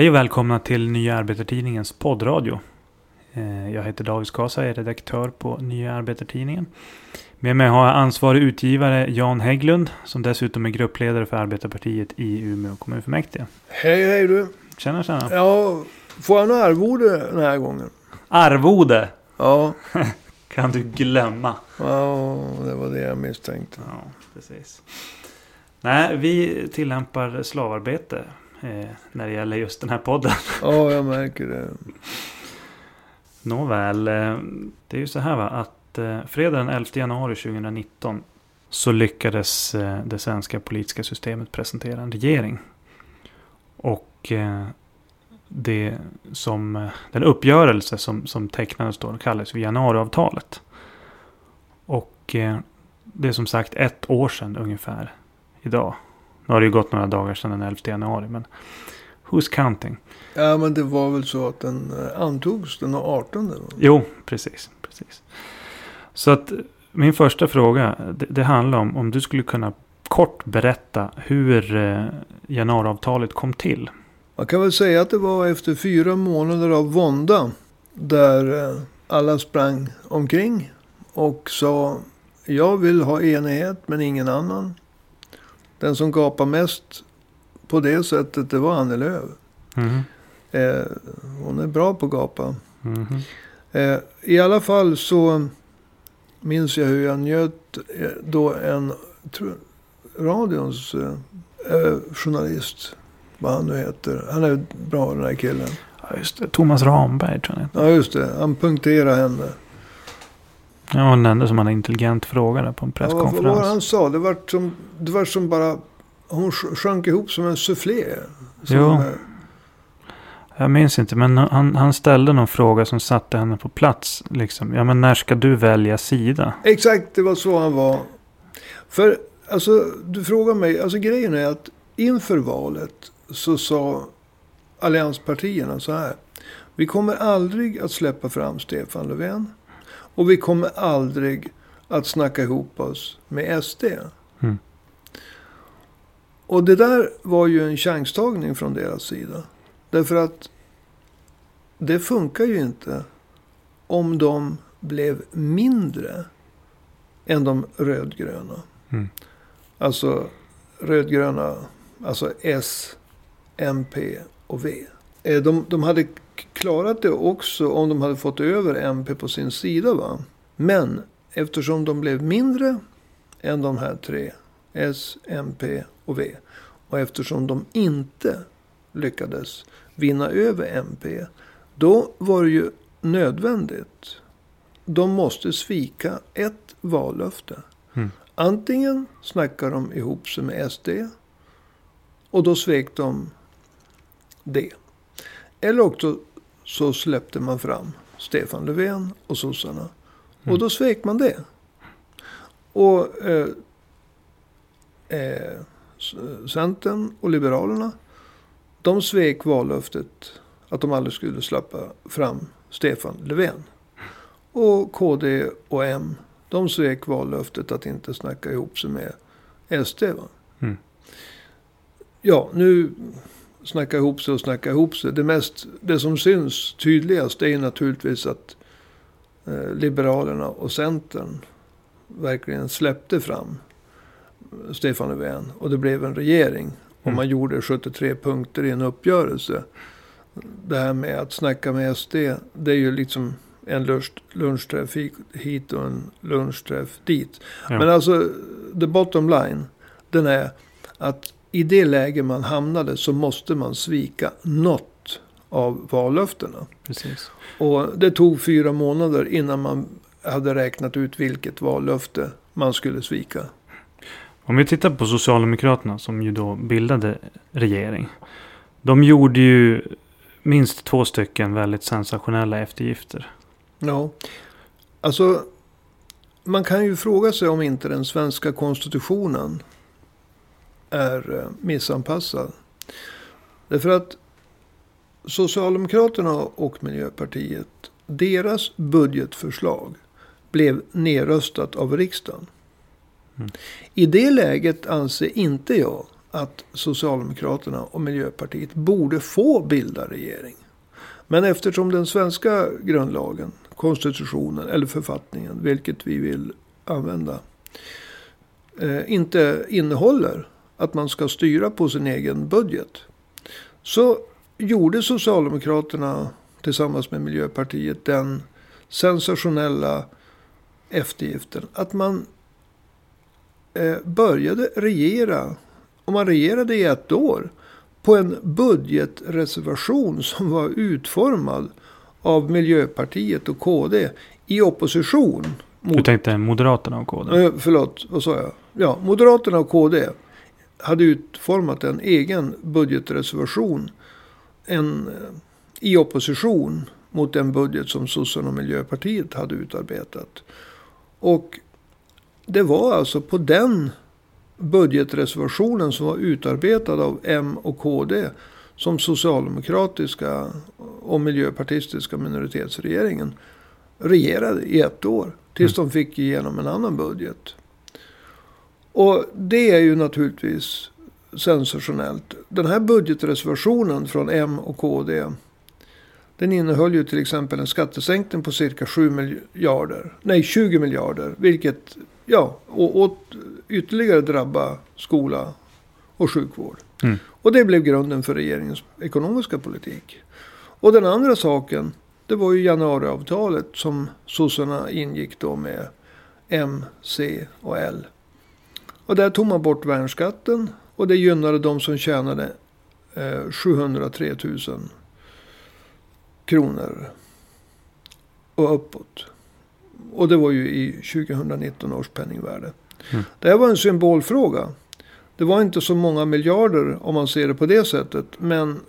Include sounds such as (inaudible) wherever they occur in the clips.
Hej och välkomna till Nya Arbetartidningens poddradio. Eh, Jag heter David Skasa, är redaktör på Nya Arbetartidningen. Med mig har jag ansvarig utgivare Jan Hägglund som dessutom är gruppledare för Arbetarpartiet i Umeå kommunfullmäktige. Hej, hej du. Tjena tjena. Ja, får jag något arvode den här gången? Arvode Ja, (laughs) kan du glömma. ja det var det jag misstänkte. Ja, precis. Nej, vi tillämpar slavarbete eh, när det gäller just den här podden. Ja, jag märker det. Nåväl, eh, det är ju så här va att eh, fredag den 11 januari 2019 så lyckades eh, det svenska politiska systemet presentera en regering. Och eh, det som, den uppgörelse som, som tecknades då kallades för januariavtalet. Och det är som sagt ett år sedan ungefär idag. Nu har det ju gått några dagar sedan den 11 januari men who's counting? Ja, men det var väl så att den eh, antogs den 18. va? Jo, precis. precis. Så att min första fråga, det, det handlar om om du skulle kunna kort berätta hur eh, januariavtalet kom till. Man kan väl säga att det var efter fyra månader av vånda. Där eh, alla sprang omkring och sa jag vill ha enighet men ingen annan. Den som gapar mest på det sättet det var Annie Lööf. Mhm, Eh, hon är bra på att gapa. mhm. Eh, I alla fall så minns jag hur jag njöt eh, då en tror, radions eh, eh, journalist. Vad han nu heter. Han är bra den här killen. Ja, just det. Thomas Ramberg tror jag. Ja just det. Han punkterade henne. Ja, den enda som en intelligent fråga där på en Ja, vad, presskonferens. han sa? Det var som, det var som bara. Hon sj- sjönk ihop som en soufflé. Som, Jo. eh, Jag minns inte, men han, han ställde någon fråga som satte henne på plats. Liksom. Ja, men när ska du välja sida? Exakt, det var så han var. För, alltså, du frågar mig. Alltså grejen är att inför valet så sa allianspartierna så här. Vi kommer aldrig att släppa fram Stefan Löfven. Och vi kommer aldrig att snacka ihop oss med SD. Mm. Och det där var ju en chanstagning från deras sida. Därför att det funkar ju inte om de blev mindre än de rödgröna. Mm. Alltså rödgröna, alltså S, MP och V. Eh, De, de hade klarat det också om de hade fått över MP på sin sida. va. Men eftersom de blev mindre än de här tre, S, MP och V. Och eftersom de inte lyckades vinna över MP. Då var det ju nödvändigt. De måste svika ett vallöfte. Mm. Antingen snackar de ihop sig med SD. Och då svek de det. Eller också så släppte man fram Stefan Löfven och sossarna. Mm. Och då svek man det. Och eh, eh, Centern och Liberalerna. De svek vallöftet att de aldrig skulle släppa fram Stefan Löfven. Och KD och M. De svek vallöftet att inte snacka ihop sig med SD. Mm. Ja, nu snacka ihop sig och snacka ihop sig. Det, mest, det som syns tydligast är naturligtvis att eh, Liberalerna och Centern verkligen släppte fram Stefan Löfven. Och det blev en regering. Och Mm. man gjorde 73 punkter i en uppgörelse. Det här med att snacka med SD, det är ju liksom en lunch, lunchträff hit- hit och en lunchträff dit. Ja. Men alltså, the bottom line, den är att i det läge man hamnade så måste man svika något av vallöftena. Precis. Och det tog fyra månader innan man hade räknat ut vilket vallöfte man skulle svika. Om vi tittar på Socialdemokraterna som ju då bildade regering. De gjorde ju minst två stycken väldigt sensationella eftergifter. Ja, alltså man kan ju fråga sig om inte den svenska konstitutionen är eh, missanpassad. Därför att Socialdemokraterna och Miljöpartiet, deras budgetförslag blev nedröstat av riksdagen. Mm. I det läget anser inte jag att Socialdemokraterna och Miljöpartiet borde få bilda regering. Men eftersom den svenska grundlagen, konstitutionen eller författningen, vilket vi vill använda, eh, inte innehåller att man ska styra på sin egen budget. Så gjorde Socialdemokraterna tillsammans med Miljöpartiet den sensationella eftergiften att man eh, började regera. Och man regerade i ett år på en budgetreservation som var utformad av Miljöpartiet och KD i opposition. Mot, du tänkte Moderaterna och KD? Eh, förlåt, vad sa jag? Ja, Moderaterna och KD hade utformat en egen budgetreservation. En, eh, I opposition mot den budget som sossarna och Miljöpartiet hade utarbetat. Och det var alltså på den budgetreservationen som var utarbetad av M och KD som socialdemokratiska och miljöpartistiska minoritetsregeringen regerade i ett år. Tills mm. de fick igenom en annan budget. Och det är ju naturligtvis sensationellt. Den här budgetreservationen från M och KD. Den innehöll ju till exempel en skattesänkning på cirka 7 miljarder. Nej, 20 miljarder. Vilket, ja, och, och ytterligare drabba skola och sjukvård. Mm. Och det blev grunden för regeringens ekonomiska politik. Och den andra saken, det var ju januariavtalet som sossarna ingick då med M, C och L. Och där tog man bort värnskatten och det gynnade de som tjänade eh, 703 000 kronor och uppåt. Och det var ju i 2019 års penningvärde. Mm. Det här var en symbolfråga. Det var inte så många miljarder om man ser det på det sättet. Men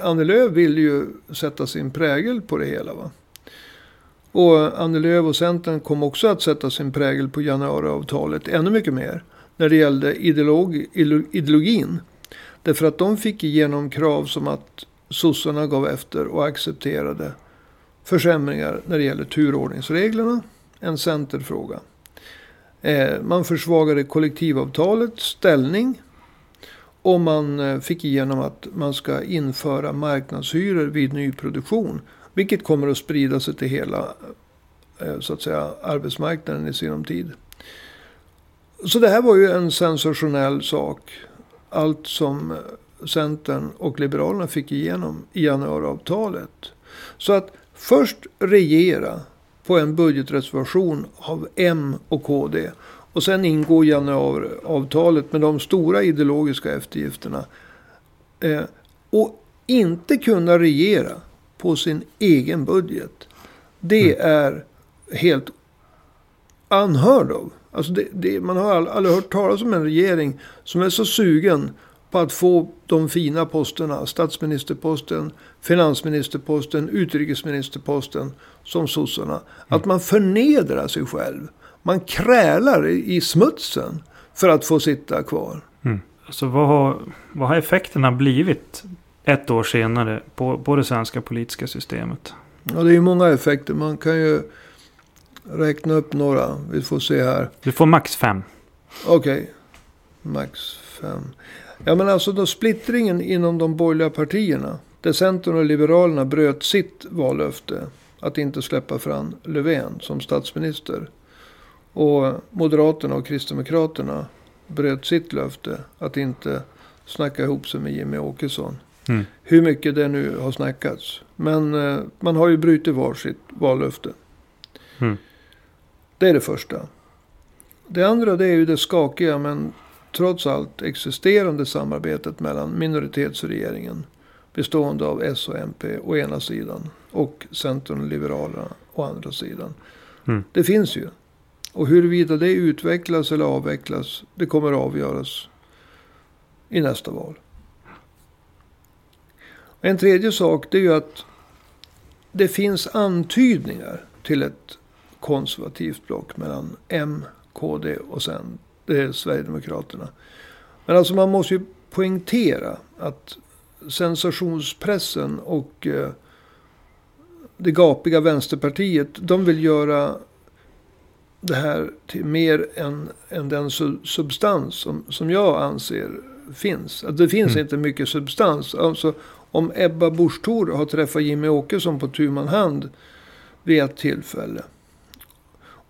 Annie Lööf ville ju sätta sin prägel på det hela. Va? Och Annie Lööf och Centern kom också att sätta sin prägel på januariavtalet ännu mycket mer. När det gällde ideolog, ideologin. Därför att de fick igenom krav som att sossarna gav efter och accepterade försämringar när det gäller turordningsreglerna. En centerfråga. Eh, man försvagade kollektivavtalets ställning. Och man eh, fick igenom att man ska införa marknadshyror vid nyproduktion. Vilket kommer att sprida sig till hela eh, så att säga, arbetsmarknaden i sinom tid. Så det här var ju en sensationell sak. Allt som Centern och Liberalerna fick igenom i januariavtalet. Så att först regera på en budgetreservation av M och KD. Och sen ingå i januariavtalet med de stora ideologiska eftergifterna. Eh, och inte kunna regera på sin egen budget. Det mm. är helt unheard of. Alltså det, det, man har aldrig hört talas om en regering som är så sugen på att få de fina posterna. Statsministerposten, finansministerposten, utrikesministerposten som sossarna. Mm. Att man förnedrar sig själv. Man krälar i smutsen för att få sitta kvar. Mm. Alltså vad har, vad har effekterna blivit ett år senare på, på det svenska politiska systemet? Ja, det är ju många effekter. Man kan ju räkna upp några. Vi får se här. Du får max fem. Okej. Okay. Max fem. Ja men alltså då splittringen inom de borgerliga partierna. Där Centern och Liberalerna bröt sitt vallöfte. Att inte släppa fram Löfven som statsminister. Och Moderaterna och Kristdemokraterna bröt sitt löfte. Att inte snacka ihop sig med Jimmy Åkesson. Mm. Hur mycket det nu har snackats. Men eh, man har ju brutit var sitt vallöfte. Mm. Det är det första. Det andra det är ju det skakiga men trots allt existerande samarbetet mellan minoritetsregeringen bestående av S och MP å ena sidan och Centern och Liberalerna å andra sidan. Mm. Det finns ju. Och huruvida det utvecklas eller avvecklas, det kommer att avgöras i nästa val. En tredje sak det är ju att det finns antydningar till ett konservativt block mellan M, KD och sen är Sverigedemokraterna. Men alltså man måste ju poängtera att sensationspressen och eh, det gapiga vänsterpartiet, de vill göra det här till mer än, än den substans som, som jag anser finns. Att det finns Mm. inte mycket substans. Alltså, om Ebba Busch Thor har träffat Jimmy Åkesson på tu hand vid ett tillfälle.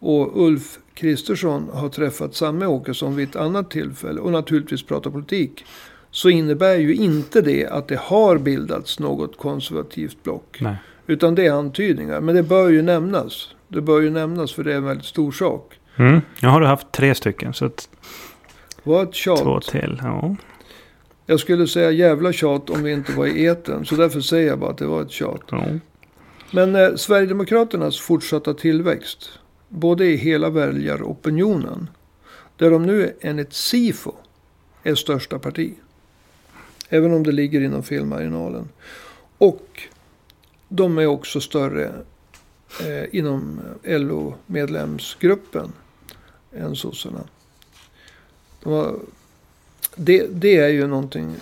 Och Ulf Kristersson har träffat samme Åkesson vid ett annat tillfälle. Och naturligtvis pratar politik. Så innebär ju inte det att det har bildats något konservativt block. Nej. Utan det är antydningar. Men det bör ju nämnas. Det bör ju nämnas för det är en väldigt stor sak. Mm. Nu har haft tre stycken. Så att Vad ett tjat. två till. Ja. Jag skulle säga jävla tjat om vi inte var i eten. Så därför säger jag bara att det var ett tjat. Ja. Men eh, Sverigedemokraternas fortsatta tillväxt. Både i hela väljaropinionen. Där de nu enligt SIFO är största parti. Även om det ligger inom felmarginalen. Och de är också större eh, inom LO-medlemsgruppen än sossarna. De har, det, det är ju någonting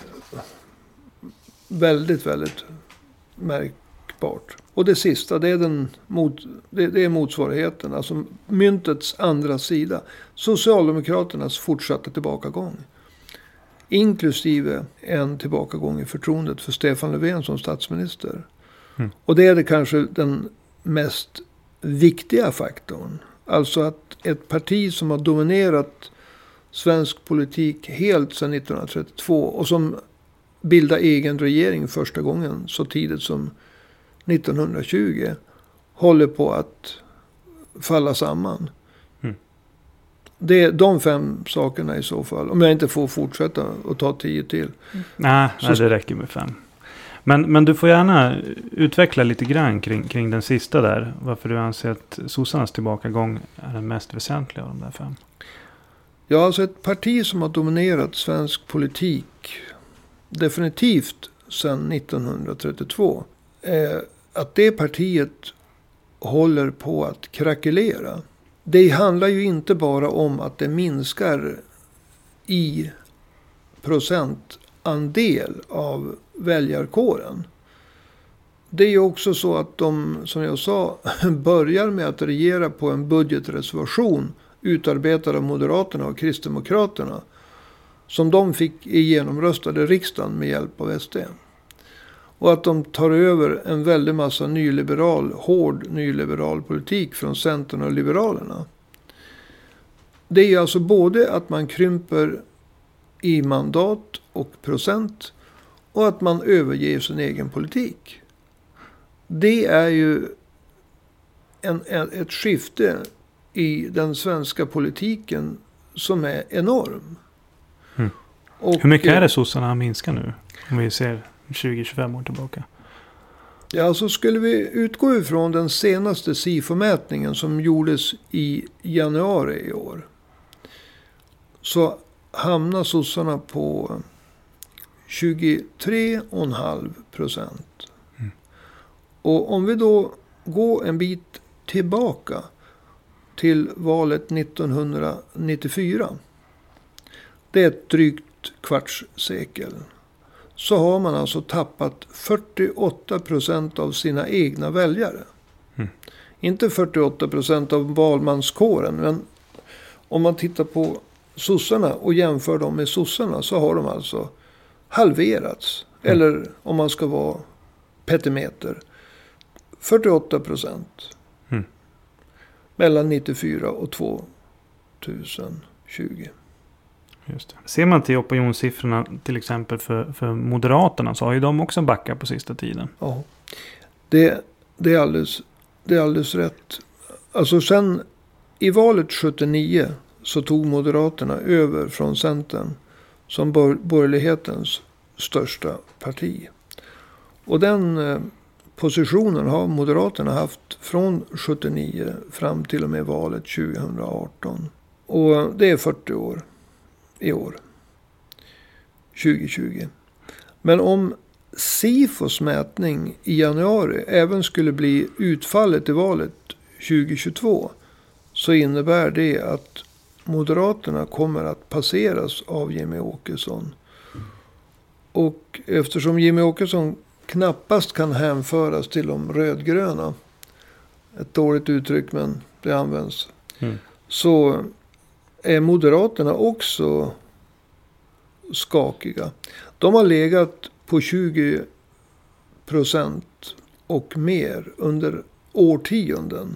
väldigt, väldigt märkbart. Och det sista, det är, den mot, det, det är motsvarigheten. Alltså myntets andra sida. Socialdemokraternas fortsatta tillbakagång. Inklusive en tillbakagång i förtroendet för Stefan Löfven som statsminister. Mm. Och det är det kanske den mest viktiga faktorn. Alltså att ett parti som har dominerat svensk politik helt sedan 1932 och som bildar egen regering första gången så tidigt som 1920 håller på att falla samman. Mm. Det är de fem sakerna i så fall. Om jag inte får fortsätta och ta tio till. Nej, Så- nej, det räcker med fem. Men, men du får gärna utveckla lite grann kring, kring den sista där. Varför du anser att sossarnas tillbakagång är den mest väsentliga av de där fem. Ja, alltså ett parti som har dominerat svensk politik definitivt sedan 1932. Eh, att det partiet håller på att krackelera. Det handlar ju inte bara om att det minskar i procentandel av väljarkåren. Det är ju också så att de, som jag sa, (laughs) börjar med att regera på en budgetreservation utarbetad av Moderaterna och Kristdemokraterna. Som de fick genomröstade i riksdagen med hjälp av SD. Och att de tar över en väldig massa nyliberal, hård nyliberal politik från Centern och Liberalerna. Det är ju alltså både att man krymper i mandat och procent och att man överger sin egen politik. Det är ju en, en, ett skifte i den svenska politiken som är enorm. Mm. Och, Hur mycket är eh, det sossarna har minskat nu? Om vi ser 20-25 år tillbaka. Ja, så skulle vi utgå ifrån den senaste SIFO-mätningen som gjordes i januari i år. Så hamnar sossarna på 23,5 procent. Mm. Och om vi då går en bit tillbaka till valet 1994. Det är ett drygt kvarts sekel. Så har man alltså tappat 48 procent av sina egna väljare. Mm. Inte 48 procent av valmanskåren. Men om man tittar på sossarna och jämför dem med sossarna så har de alltså halverats. Mm. Eller om man ska vara petimeter. 48 procent. Mellan 94 och 2020. Just det. Ser man till opinionssiffrorna till exempel för, för Moderaterna så har ju de också backat på sista tiden. Ja, det, det, är alldeles, det är alldeles rätt. Alltså sen i valet 79 så tog Moderaterna över från Centern som bor, borgerlighetens största parti. Och den eh, positionen har Moderaterna haft från 79 fram till och med valet 2018. Och det är 40 år i år. 2020. Men om Sifos mätning i januari även skulle bli utfallet i valet 2022 så innebär det att Moderaterna kommer att passeras av Jimmy Åkesson. Och eftersom Jimmy Åkesson knappast kan hänföras till de rödgröna, ett dåligt uttryck men det används, Mm. så är Moderaterna också skakiga. De har legat på 20 procent och mer under årtionden.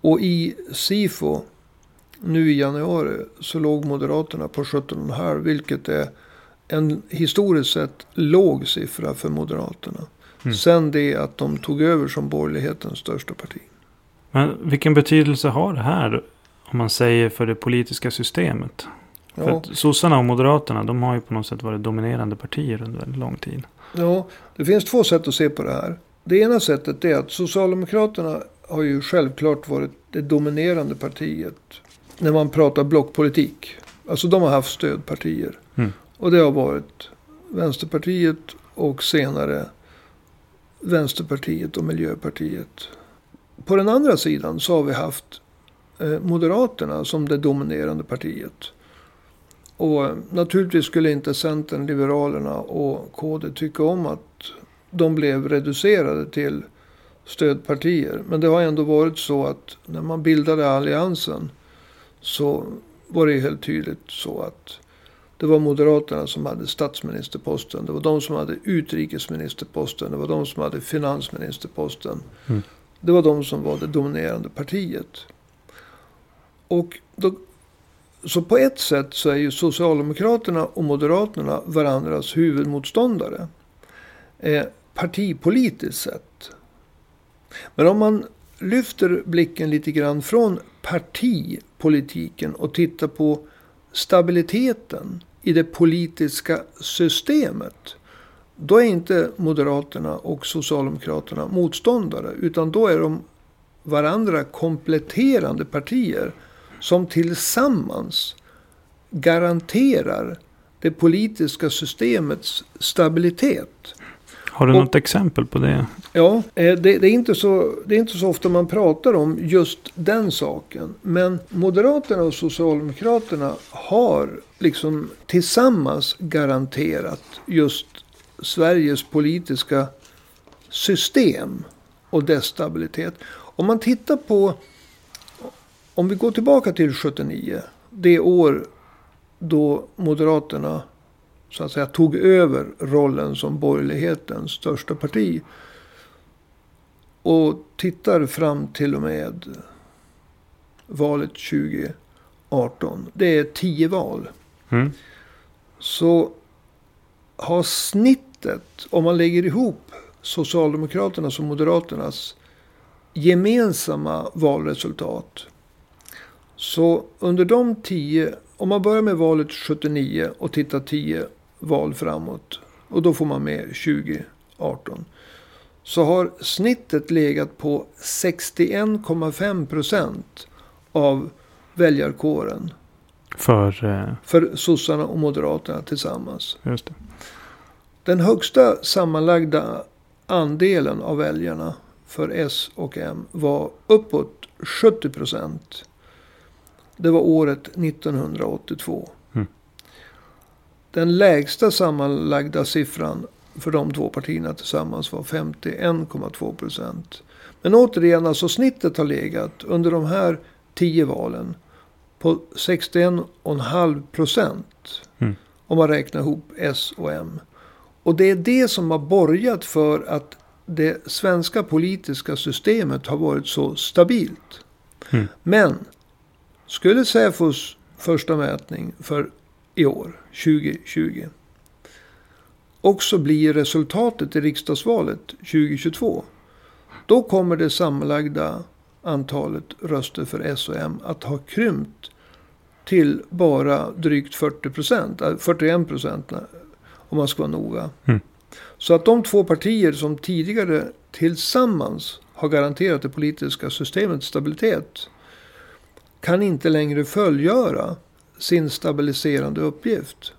Och i SIFO nu i januari så låg Moderaterna på 17,5 vilket är en historiskt sett låg siffra för Moderaterna. Mm. Sen det att de tog över som borgerlighetens största parti. Men vilken betydelse har det här om man säger för det politiska systemet? Ja. För att sossarna och moderaterna de har ju på något sätt varit dominerande partier under väldigt lång tid. Ja, det finns två sätt att se på det här. Det ena sättet är att Socialdemokraterna har ju självklart varit det dominerande partiet när man pratar blockpolitik. Alltså de har haft stödpartier. Mm. Och det har varit Vänsterpartiet och senare Vänsterpartiet och Miljöpartiet. På den andra sidan så har vi haft eh, Moderaterna som det dominerande partiet. Och naturligtvis skulle inte Centern, Liberalerna och KD tycka om att de blev reducerade till stödpartier. Men det har ändå varit så att när man bildade alliansen så var det helt tydligt så att det var Moderaterna som hade statsministerposten. Det var de som hade utrikesministerposten. Det var de som hade finansministerposten. Mm. Det var de som var det dominerande partiet. Och då, så på ett sätt så är ju Socialdemokraterna och Moderaterna varandras huvudmotståndare. Eh, partipolitiskt sett. Men om man lyfter blicken lite grann från partipolitiken och tittar på stabiliteten i det politiska systemet. Då är inte Moderaterna och Socialdemokraterna motståndare. Utan då är de varandra kompletterande partier. Som tillsammans garanterar det politiska systemets stabilitet. Har du och, något exempel på det? Ja, eh, det, det, är inte så, det är inte så ofta man pratar om just den saken. Men Moderaterna och Socialdemokraterna har liksom tillsammans garanterat just Sveriges politiska system och dess stabilitet. Om man tittar på, om vi går tillbaka till 79, det år då Moderaterna så att säga tog över rollen som borgerlighetens största parti. Och tittar fram till och med valet 2018. Det är tio val. Mm. Så har snittet, om man lägger ihop Socialdemokraternas och Moderaternas gemensamma valresultat. Så under de tio, om man börjar med valet 79 och tittar tio val framåt. Och då får man med 2018. Så har snittet legat på 61,5 procent av väljarkåren. För? Eh... För sossarna och moderaterna tillsammans. Just det. Den högsta sammanlagda andelen av väljarna för S och M var uppåt 70 procent. Det var året 1982. Den lägsta sammanlagda siffran för de två partierna tillsammans var 51,2 procent. Men återigen, alltså snittet har legat under de här tio valen på 61,5 procent. Mm. Om man räknar ihop S och M. Och det är det som har borgat för att det svenska politiska systemet har varit så stabilt. Mm. Men skulle Säfos första mätning för i år, 2020. Också blir resultatet i riksdagsvalet 2022. Då kommer det sammanlagda antalet röster för S och M att ha krympt till bara drygt 40 procent, 41 äh, procent om man ska vara noga. Mm. Så att de två partier som tidigare tillsammans har garanterat det politiska systemets stabilitet kan inte längre fullgöra sin stabiliserande uppgift.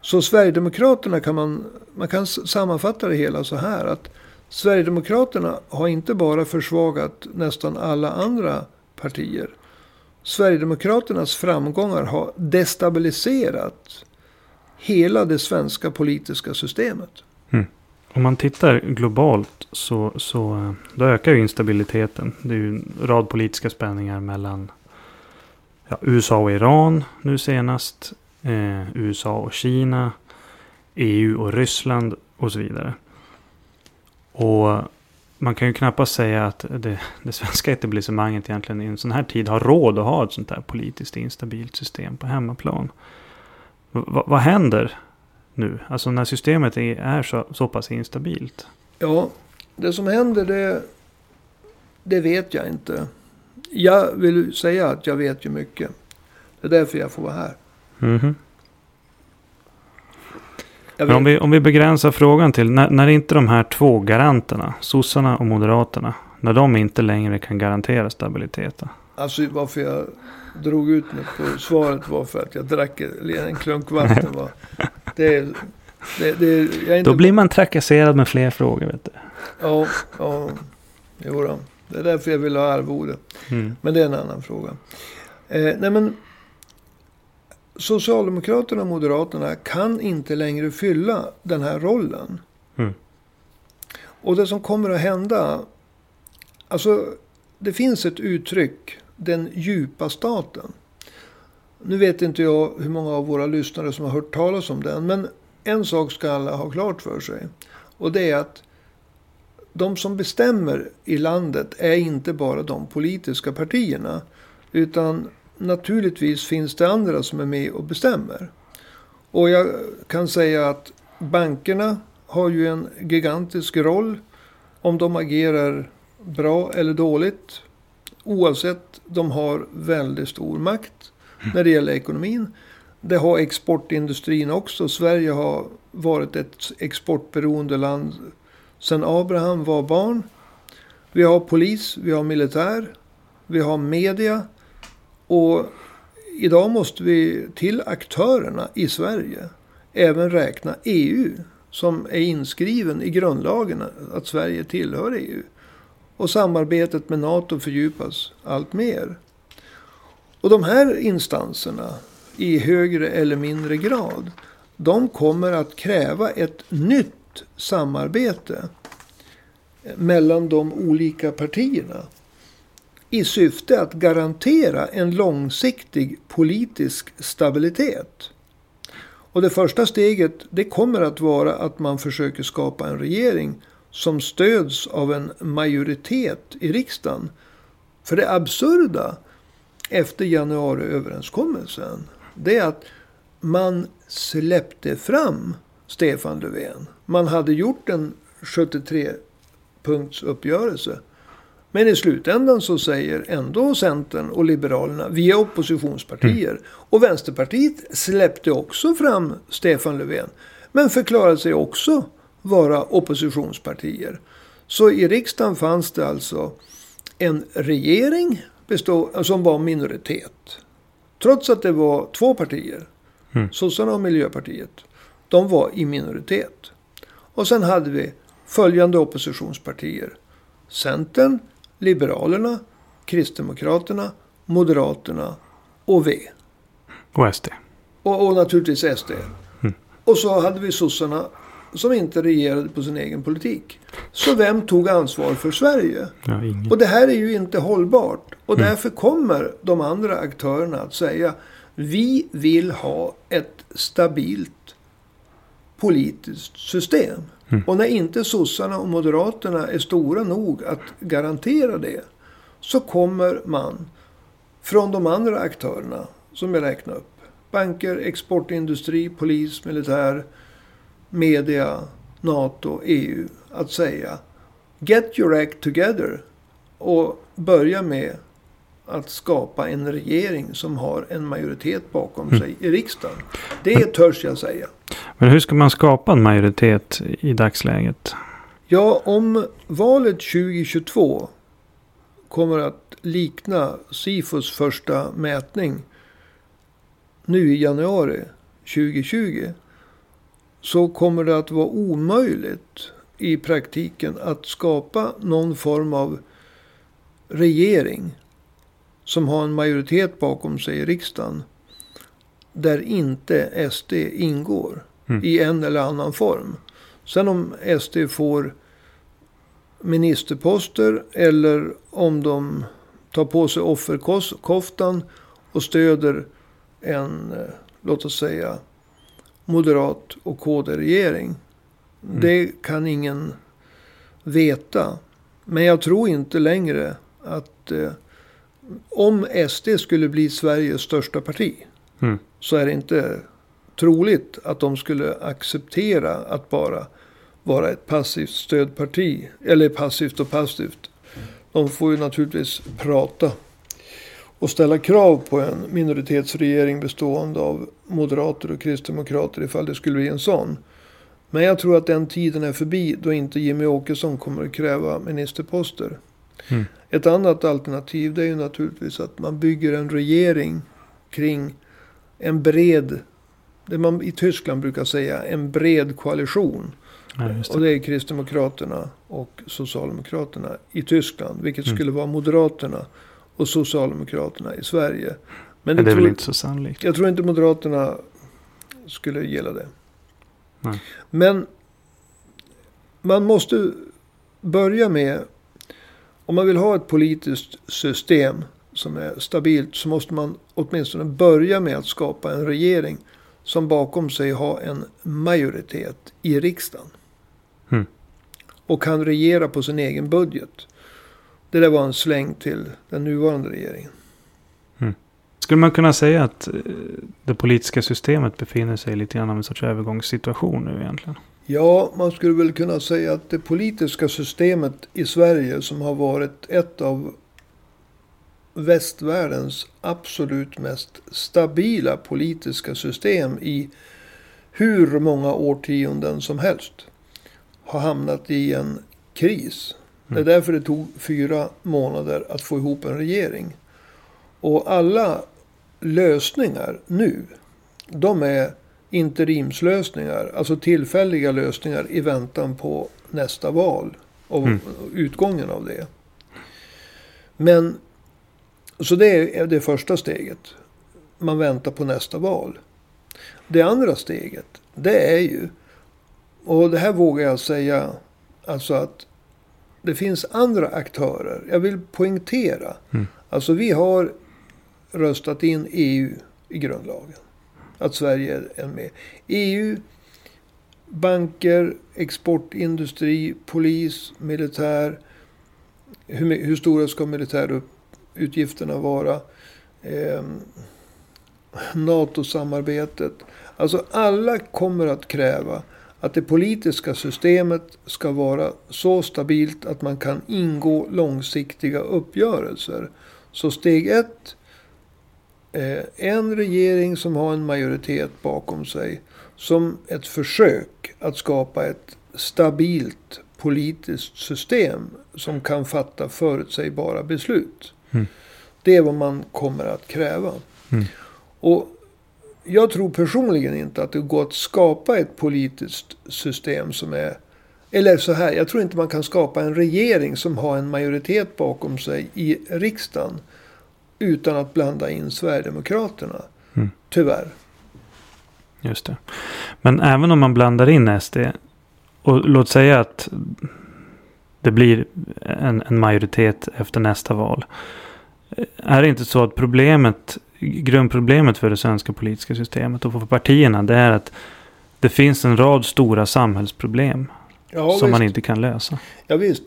Så Sverigedemokraterna kan man, man kan sammanfatta det hela så här att Sverigedemokraterna har inte bara försvagat nästan alla andra partier. Sverigedemokraternas framgångar har destabiliserat hela det svenska politiska systemet. Mm. Om man tittar globalt så, så eh, då ökar ju instabiliteten. Det är ju en rad politiska spänningar mellan ja, USA och Iran nu senast. eh, USA och Kina, EU och Ryssland och så vidare. Och man kan ju knappast säga att det, det svenska etablissemanget egentligen i en sån här tid har råd att ha ett sånt här politiskt instabilt system på hemmaplan. V vad händer nu? Alltså när systemet är, är så, så pass instabilt? Ja, det som händer det, det vet jag inte. Jag vill säga att jag vet ju mycket. Det är därför jag får vara här. Mm. Men om vi, om vi begränsar frågan till när, när inte de här två garanterna, sossarna och moderaterna, när de inte längre kan garantera stabiliteten. Alltså varför jag drog ut mig på svaret var för att jag drack en klunk vatten. Va? Det, det, det. Då blir man trakasserad med fler frågor vet du. Ja, ja jo då. Det är därför jag vill ha arvode. Mm. Men det är en annan fråga. Eh, nej men Socialdemokraterna och Moderaterna kan inte längre fylla den här rollen. Mm. Och det som kommer att hända. Alltså det finns ett uttryck. Den djupa staten. Nu vet inte jag hur många av våra lyssnare som har hört talas om den. Men en sak ska alla ha klart för sig. Och det är att de som bestämmer i landet är inte bara de politiska partierna. Utan naturligtvis finns det andra som är med och bestämmer. Och jag kan säga att bankerna har ju en gigantisk roll om de agerar bra eller dåligt. Oavsett, de har väldigt stor makt när det gäller ekonomin. Det har exportindustrin också. Sverige har varit ett exportberoende land sedan Abraham var barn. Vi har polis, vi har militär, vi har media. Och idag måste vi till aktörerna i Sverige även räkna EU. Som är inskriven i grundlagen att Sverige tillhör EU. Och samarbetet med NATO fördjupas allt mer. Och de här instanserna i högre eller mindre grad. De kommer att kräva ett nytt samarbete mellan de olika partierna i syfte att garantera en långsiktig politisk stabilitet. Och det första steget det kommer att vara att man försöker skapa en regering som stöds av en majoritet i riksdagen. För det absurda efter januariöverenskommelsen det är att man släppte fram Stefan Löfven. Man hade gjort en 73 punktsuppgörelse. Men i slutändan så säger ändå Centern och Liberalerna, vi är oppositionspartier. Mm. Och Vänsterpartiet släppte också fram Stefan Löfven. Men förklarade sig också vara oppositionspartier. Så i riksdagen fanns det alltså en regering bestå, som var minoritet. Trots att det var två partier, mm. sossarna och Miljöpartiet. De var i minoritet. Och sen hade vi följande oppositionspartier. Centern, Liberalerna, Kristdemokraterna, Moderaterna och V. Och SD. Och, och naturligtvis SD. Mm. Och så hade vi sossarna som inte regerade på sin egen politik. Så vem tog ansvar för Sverige? Ja, och det här är ju inte hållbart. Och mm. därför kommer de andra aktörerna att säga vi vill ha ett stabilt politiskt system. Mm. Och när inte sossarna och moderaterna är stora nog att garantera det. Så kommer man från de andra aktörerna som jag räknar upp. Banker, exportindustri, polis, militär, media, NATO, EU. Att säga Get your act together. Och börja med att skapa en regering som har en majoritet bakom mm. sig i riksdagen. Det törs jag säga. Men hur ska man skapa en majoritet i dagsläget? Ja, om valet 2022 kommer att likna Sifos första mätning nu i januari 2020 så kommer det att vara omöjligt i praktiken att skapa någon form av regering som har en majoritet bakom sig i riksdagen. Där inte SD ingår mm. i en eller annan form. Sen om SD får ministerposter eller om de tar på sig offerkoftan och stöder en eh, låt oss säga, moderat och KD-regering. Mm. Det kan ingen veta. Men jag tror inte längre att eh, om SD skulle bli Sveriges största parti. Mm. Så är det inte troligt att de skulle acceptera att bara vara ett passivt stödparti. Eller passivt och passivt. De får ju naturligtvis prata och ställa krav på en minoritetsregering bestående av moderater och kristdemokrater ifall det skulle bli en sån. Men jag tror att den tiden är förbi då inte Jimmy Åkesson kommer att kräva ministerposter. Mm. Ett annat alternativ det är ju naturligtvis att man bygger en regering kring en bred, det man i Tyskland brukar säga, en bred koalition. Ja, just Och det. det är Kristdemokraterna och Socialdemokraterna i Tyskland. Vilket Mm. skulle vara Moderaterna och Socialdemokraterna i Sverige. Men Men det är tror, väl inte så sannolikt. jag tror inte Moderaterna skulle gilla det. Nej. Men man måste börja med, om man vill ha ett politiskt system som är stabilt så måste man åtminstone börja med att skapa en regering som bakom sig har en majoritet i riksdagen. Mm. Och kan regera på sin egen budget. Det där var en släng till den nuvarande regeringen. Skulle man kunna säga att eh, det politiska systemet befinner sig lite grann av en sorts övergångssituation nu egentligen? Ja, man skulle väl kunna säga att det politiska systemet i Sverige som har varit ett av västvärldens absolut mest stabila politiska system i hur många årtionden som helst har hamnat i en kris. Det är Mm. därför det tog fyra månader att få ihop en regering. Och alla lösningar nu, de är interimslösningar, alltså tillfälliga lösningar i väntan på nästa val och Mm. utgången av det. Men, så det är det första steget. Man väntar på nästa val. Det andra steget, det är ju, och det här vågar jag säga, alltså att det finns andra aktörer. Jag vill poängtera. Mm. Alltså vi har röstat in EU i grundlagen. Att Sverige är med. EU, banker, exportindustri, polis, militär. Hur, hur stora ska militärutgifterna vara? Eh, NATO-samarbetet. Alltså alla kommer att kräva att det politiska systemet ska vara så stabilt att man kan ingå långsiktiga uppgörelser. Så steg ett. Eh, en regering som har en majoritet bakom sig. Som ett försök att skapa ett stabilt politiskt system. Som kan fatta förutsägbara beslut. Mm. Det är vad man kommer att kräva. Mm. Och jag tror personligen inte att det går att skapa ett politiskt system som är... Eller så här, jag tror inte man kan skapa en regering som har en majoritet bakom sig i riksdagen. Utan att blanda in Sverigedemokraterna. Mm. Tyvärr. Just det. Men även om man blandar in SD. Och låt säga att det blir en, en majoritet efter nästa val. Är det inte så att problemet, grundproblemet för det svenska politiska systemet och för partierna, det är att det finns en rad stora samhällsproblem Ja, som man visst. inte kan lösa. Ja, visst.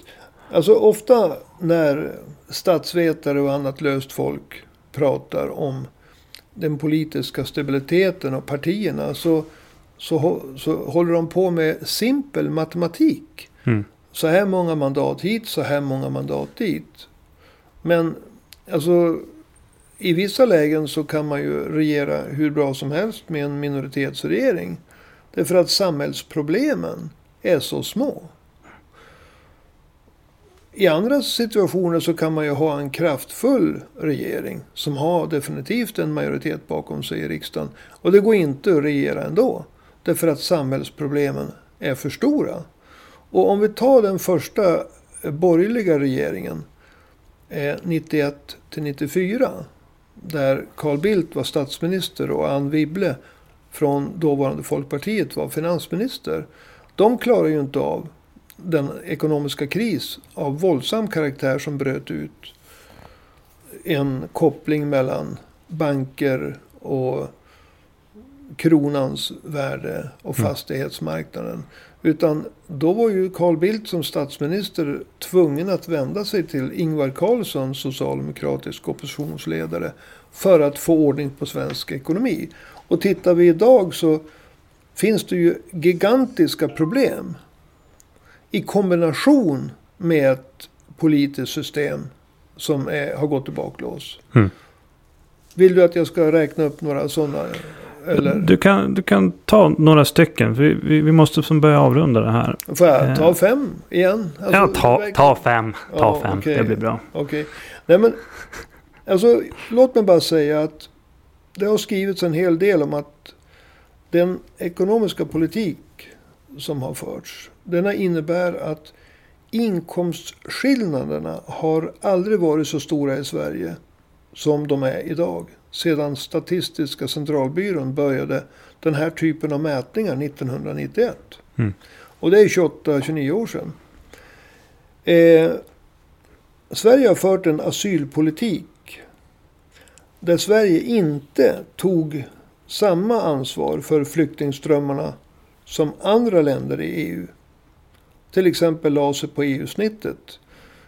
Alltså ofta när statsvetare och annat löst folk pratar om den politiska stabiliteten och partierna så, så, så håller de på med simpel matematik. Mm. Så här många mandat hit, så här många mandat dit. Men alltså i vissa lägen så kan man ju regera hur bra som helst med en minoritetsregering. Därför att samhällsproblemen är så små. I andra situationer så kan man ju ha en kraftfull regering som har definitivt en majoritet bakom sig i riksdagen. Och det går inte att regera ändå. Därför att samhällsproblemen är för stora. Och om vi tar den första eh, borgerliga regeringen eh, 91 till 94. Där Carl Bildt var statsminister och Anne Wibble från dåvarande Folkpartiet var finansminister. De klarar ju inte av den ekonomiska kris av våldsam karaktär som bröt ut. En koppling mellan banker och kronans värde och Mm. fastighetsmarknaden. Utan då var ju Carl Bildt som statsminister tvungen att vända sig till Ingvar Carlsson, socialdemokratisk oppositionsledare, för att få ordning på svensk ekonomi. Och tittar vi idag så finns det ju gigantiska problem i kombination med ett politiskt system som är, har gått i baklås. Mm. Vill du att jag ska räkna upp några sådana? Eller Du, kan, du kan ta några stycken. Vi, vi, vi måste som börja avrunda det här. får jag ta Eh. fem igen? Alltså, ja, ta, ta fem. Ta Ja, fem. okej. Det blir bra. Okej. Nej men, alltså låt mig bara säga att det har skrivits en hel del om att den ekonomiska politik som har förts, denna innebär att inkomstskillnaderna har aldrig varit så stora i Sverige som de är idag. Sedan Statistiska centralbyrån började den här typen av mätningar 1991. Mm. Och det är 28-29 år sedan. Eh, Sverige har fört en asylpolitik där Sverige inte tog samma ansvar för flyktingströmmarna som andra länder i EU. Till exempel la sig på EU-snittet.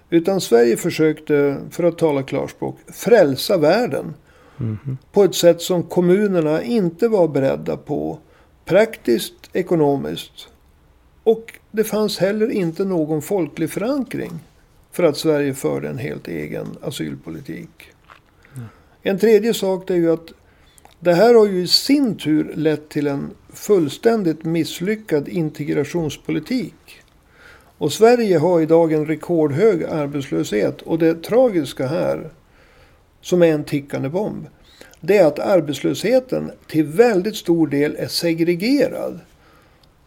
Utan Sverige försökte, för att tala klarspråk, frälsa världen Mhm. på ett sätt som kommunerna inte var beredda på. Praktiskt, ekonomiskt. Och det fanns heller inte någon folklig förankring för att Sverige förde en helt egen asylpolitik. En tredje sak är ju att det här har ju i sin tur lett till en fullständigt misslyckad integrationspolitik. Och Sverige har idag en rekordhög arbetslöshet. Och det tragiska här, som är en tickande bomb, det är att arbetslösheten till väldigt stor del är segregerad.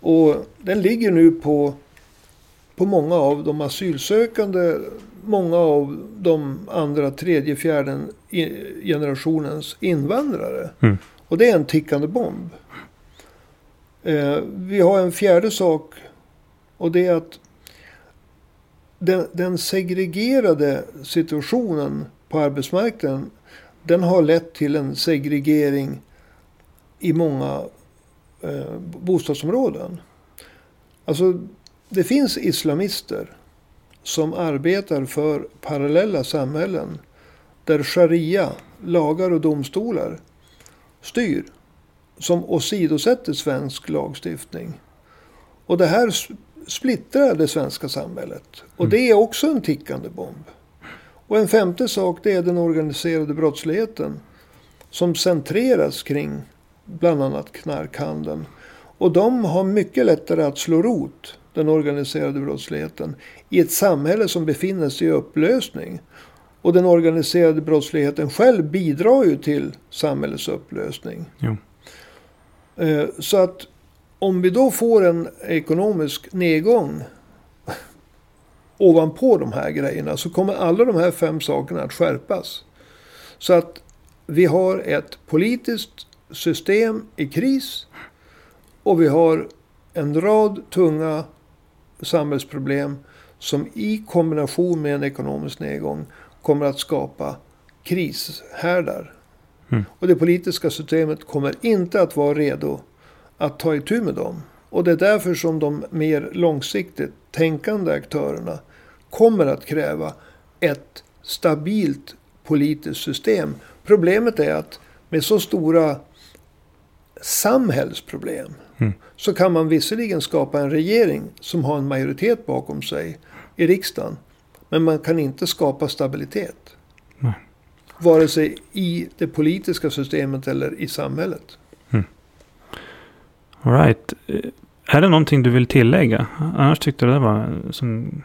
Och den ligger nu på, på många av de asylsökande, många av de andra tredje, fjärde generationens invandrare. Mm. Och det är en tickande bomb. Eh, vi har en fjärde sak och det är att den, den segregerade situationen på arbetsmarknaden den har lett till en segregering i många eh, bostadsområden. Alltså, det finns islamister som arbetar för parallella samhällen där sharia, lagar och domstolar styr. Som åsidosätter svensk lagstiftning. Och det här splittrar det svenska samhället. Och Mm. det är också en tickande bomb. Och en femte sak det är den organiserade brottsligheten. Som centreras kring bland annat knarkhandeln. Och de har mycket lättare att slå rot, den organiserade brottsligheten, i ett samhälle som befinner sig i upplösning. Och den organiserade brottsligheten själv bidrar ju till samhällets upplösning. Jo. Eh, Så att om vi då får en ekonomisk nedgång ovanpå de här grejerna så kommer alla de här fem sakerna att skärpas. Så att vi har ett politiskt system i kris och vi har en rad tunga samhällsproblem som i kombination med en ekonomisk nedgång kommer att skapa krishärdar. Mm. Och det politiska systemet kommer inte att vara redo att ta itu med dem. Och det är därför som de mer långsiktigt tänkande aktörerna kommer att kräva ett stabilt politiskt system. Problemet är att med så stora samhällsproblem Mm. så kan man visserligen skapa en regering som har en majoritet bakom sig i riksdagen. Men man kan inte skapa stabilitet. Nej. Vare sig i det politiska systemet eller i samhället. All right. Är det någonting du vill tillägga? Annars tyckte jag det var som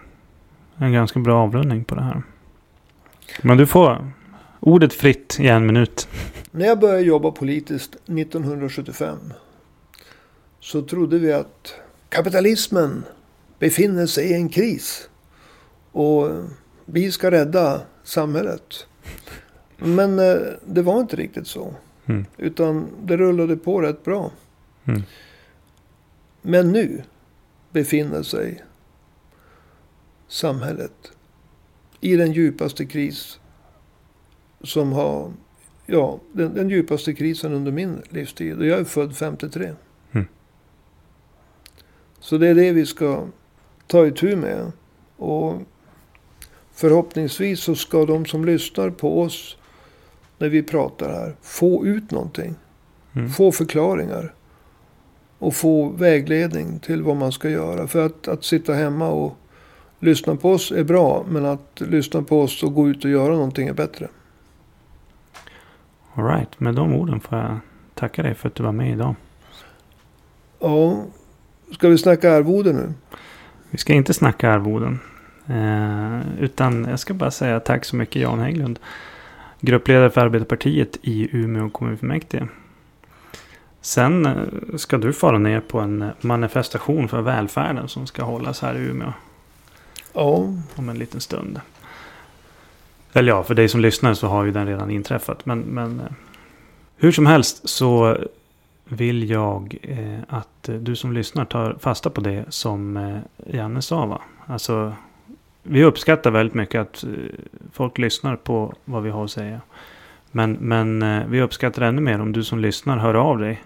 en ganska bra avrundning på det här. Men du får ordet fritt i en minut. När jag började jobba politiskt 1975 så trodde vi att kapitalismen befinner sig i en kris. Och vi ska rädda samhället. Men eh, det var inte riktigt så. Mm. Utan det rullade på rätt bra. Mm. Men nu befinner sig samhället i den djupaste kris som har ja, den, den djupaste krisen under min livstid. Och jag är född 53. Så det är det vi ska ta itu med. Och förhoppningsvis så ska de som lyssnar på oss när vi pratar här få ut någonting. Mm. Få förklaringar. Och få vägledning till vad man ska göra. För att, att sitta hemma och lyssna på oss är bra. Men att lyssna på oss och gå ut och göra någonting är bättre. Alright, med de orden får jag tacka dig för att du var med idag. Ja, ska vi snacka arvode nu? Vi ska inte snacka arvoden. Eh, utan jag ska bara säga tack så mycket Jan Hägglund. Gruppledare för Arbetarpartiet i Umeå kommunfullmäktige. Sen eh, ska du fara ner på en manifestation för välfärden som ska hållas här i Umeå Ja, om en liten stund. Eller ja, för dig som lyssnar så har ju den redan inträffat. Men, men eh, hur som helst så vill jag eh, att du som lyssnar tar fasta på det som eh, Janne sa. Va? Alltså, vi uppskattar väldigt mycket att eh, folk lyssnar på vad vi har att säga. Men, men eh, vi uppskattar ännu mer om du som lyssnar hör av dig.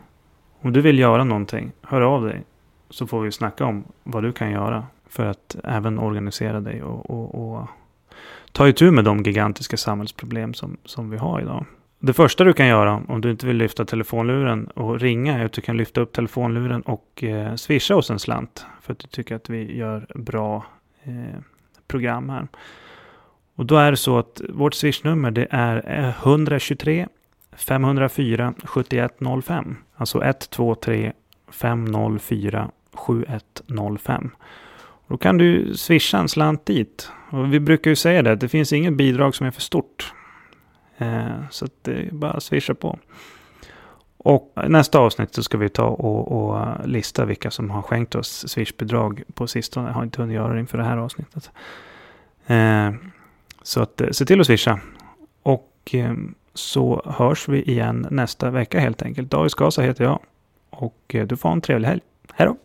Om du vill göra någonting, hör av dig. Så får vi snacka om vad du kan göra. För att även organisera dig och, och, och ta itu med de gigantiska samhällsproblem som, som vi har idag. Det första du kan göra om du inte vill lyfta telefonluren och ringa är att du kan lyfta upp telefonluren och eh, swisha oss en slant. För att du tycker att vi gör bra eh, program här. Och då är det så att vårt swishnummer det är 123 504 7105. Alltså 123 504 7105. Då kan du swisha en slant dit. Och vi brukar ju säga det, det finns inget bidrag som är för stort. Eh, så att det är bara att swisha på. Och nästa avsnitt så ska vi ta och, och lista vilka som har skänkt oss swishbidrag på sistone. Jag har inte hunnit göra det inför det här avsnittet. Eh, så att eh, se till att swisha. Och så hörs vi igen nästa vecka helt enkelt. David Skasa heter jag. Och du får ha en trevlig helg. Hej då!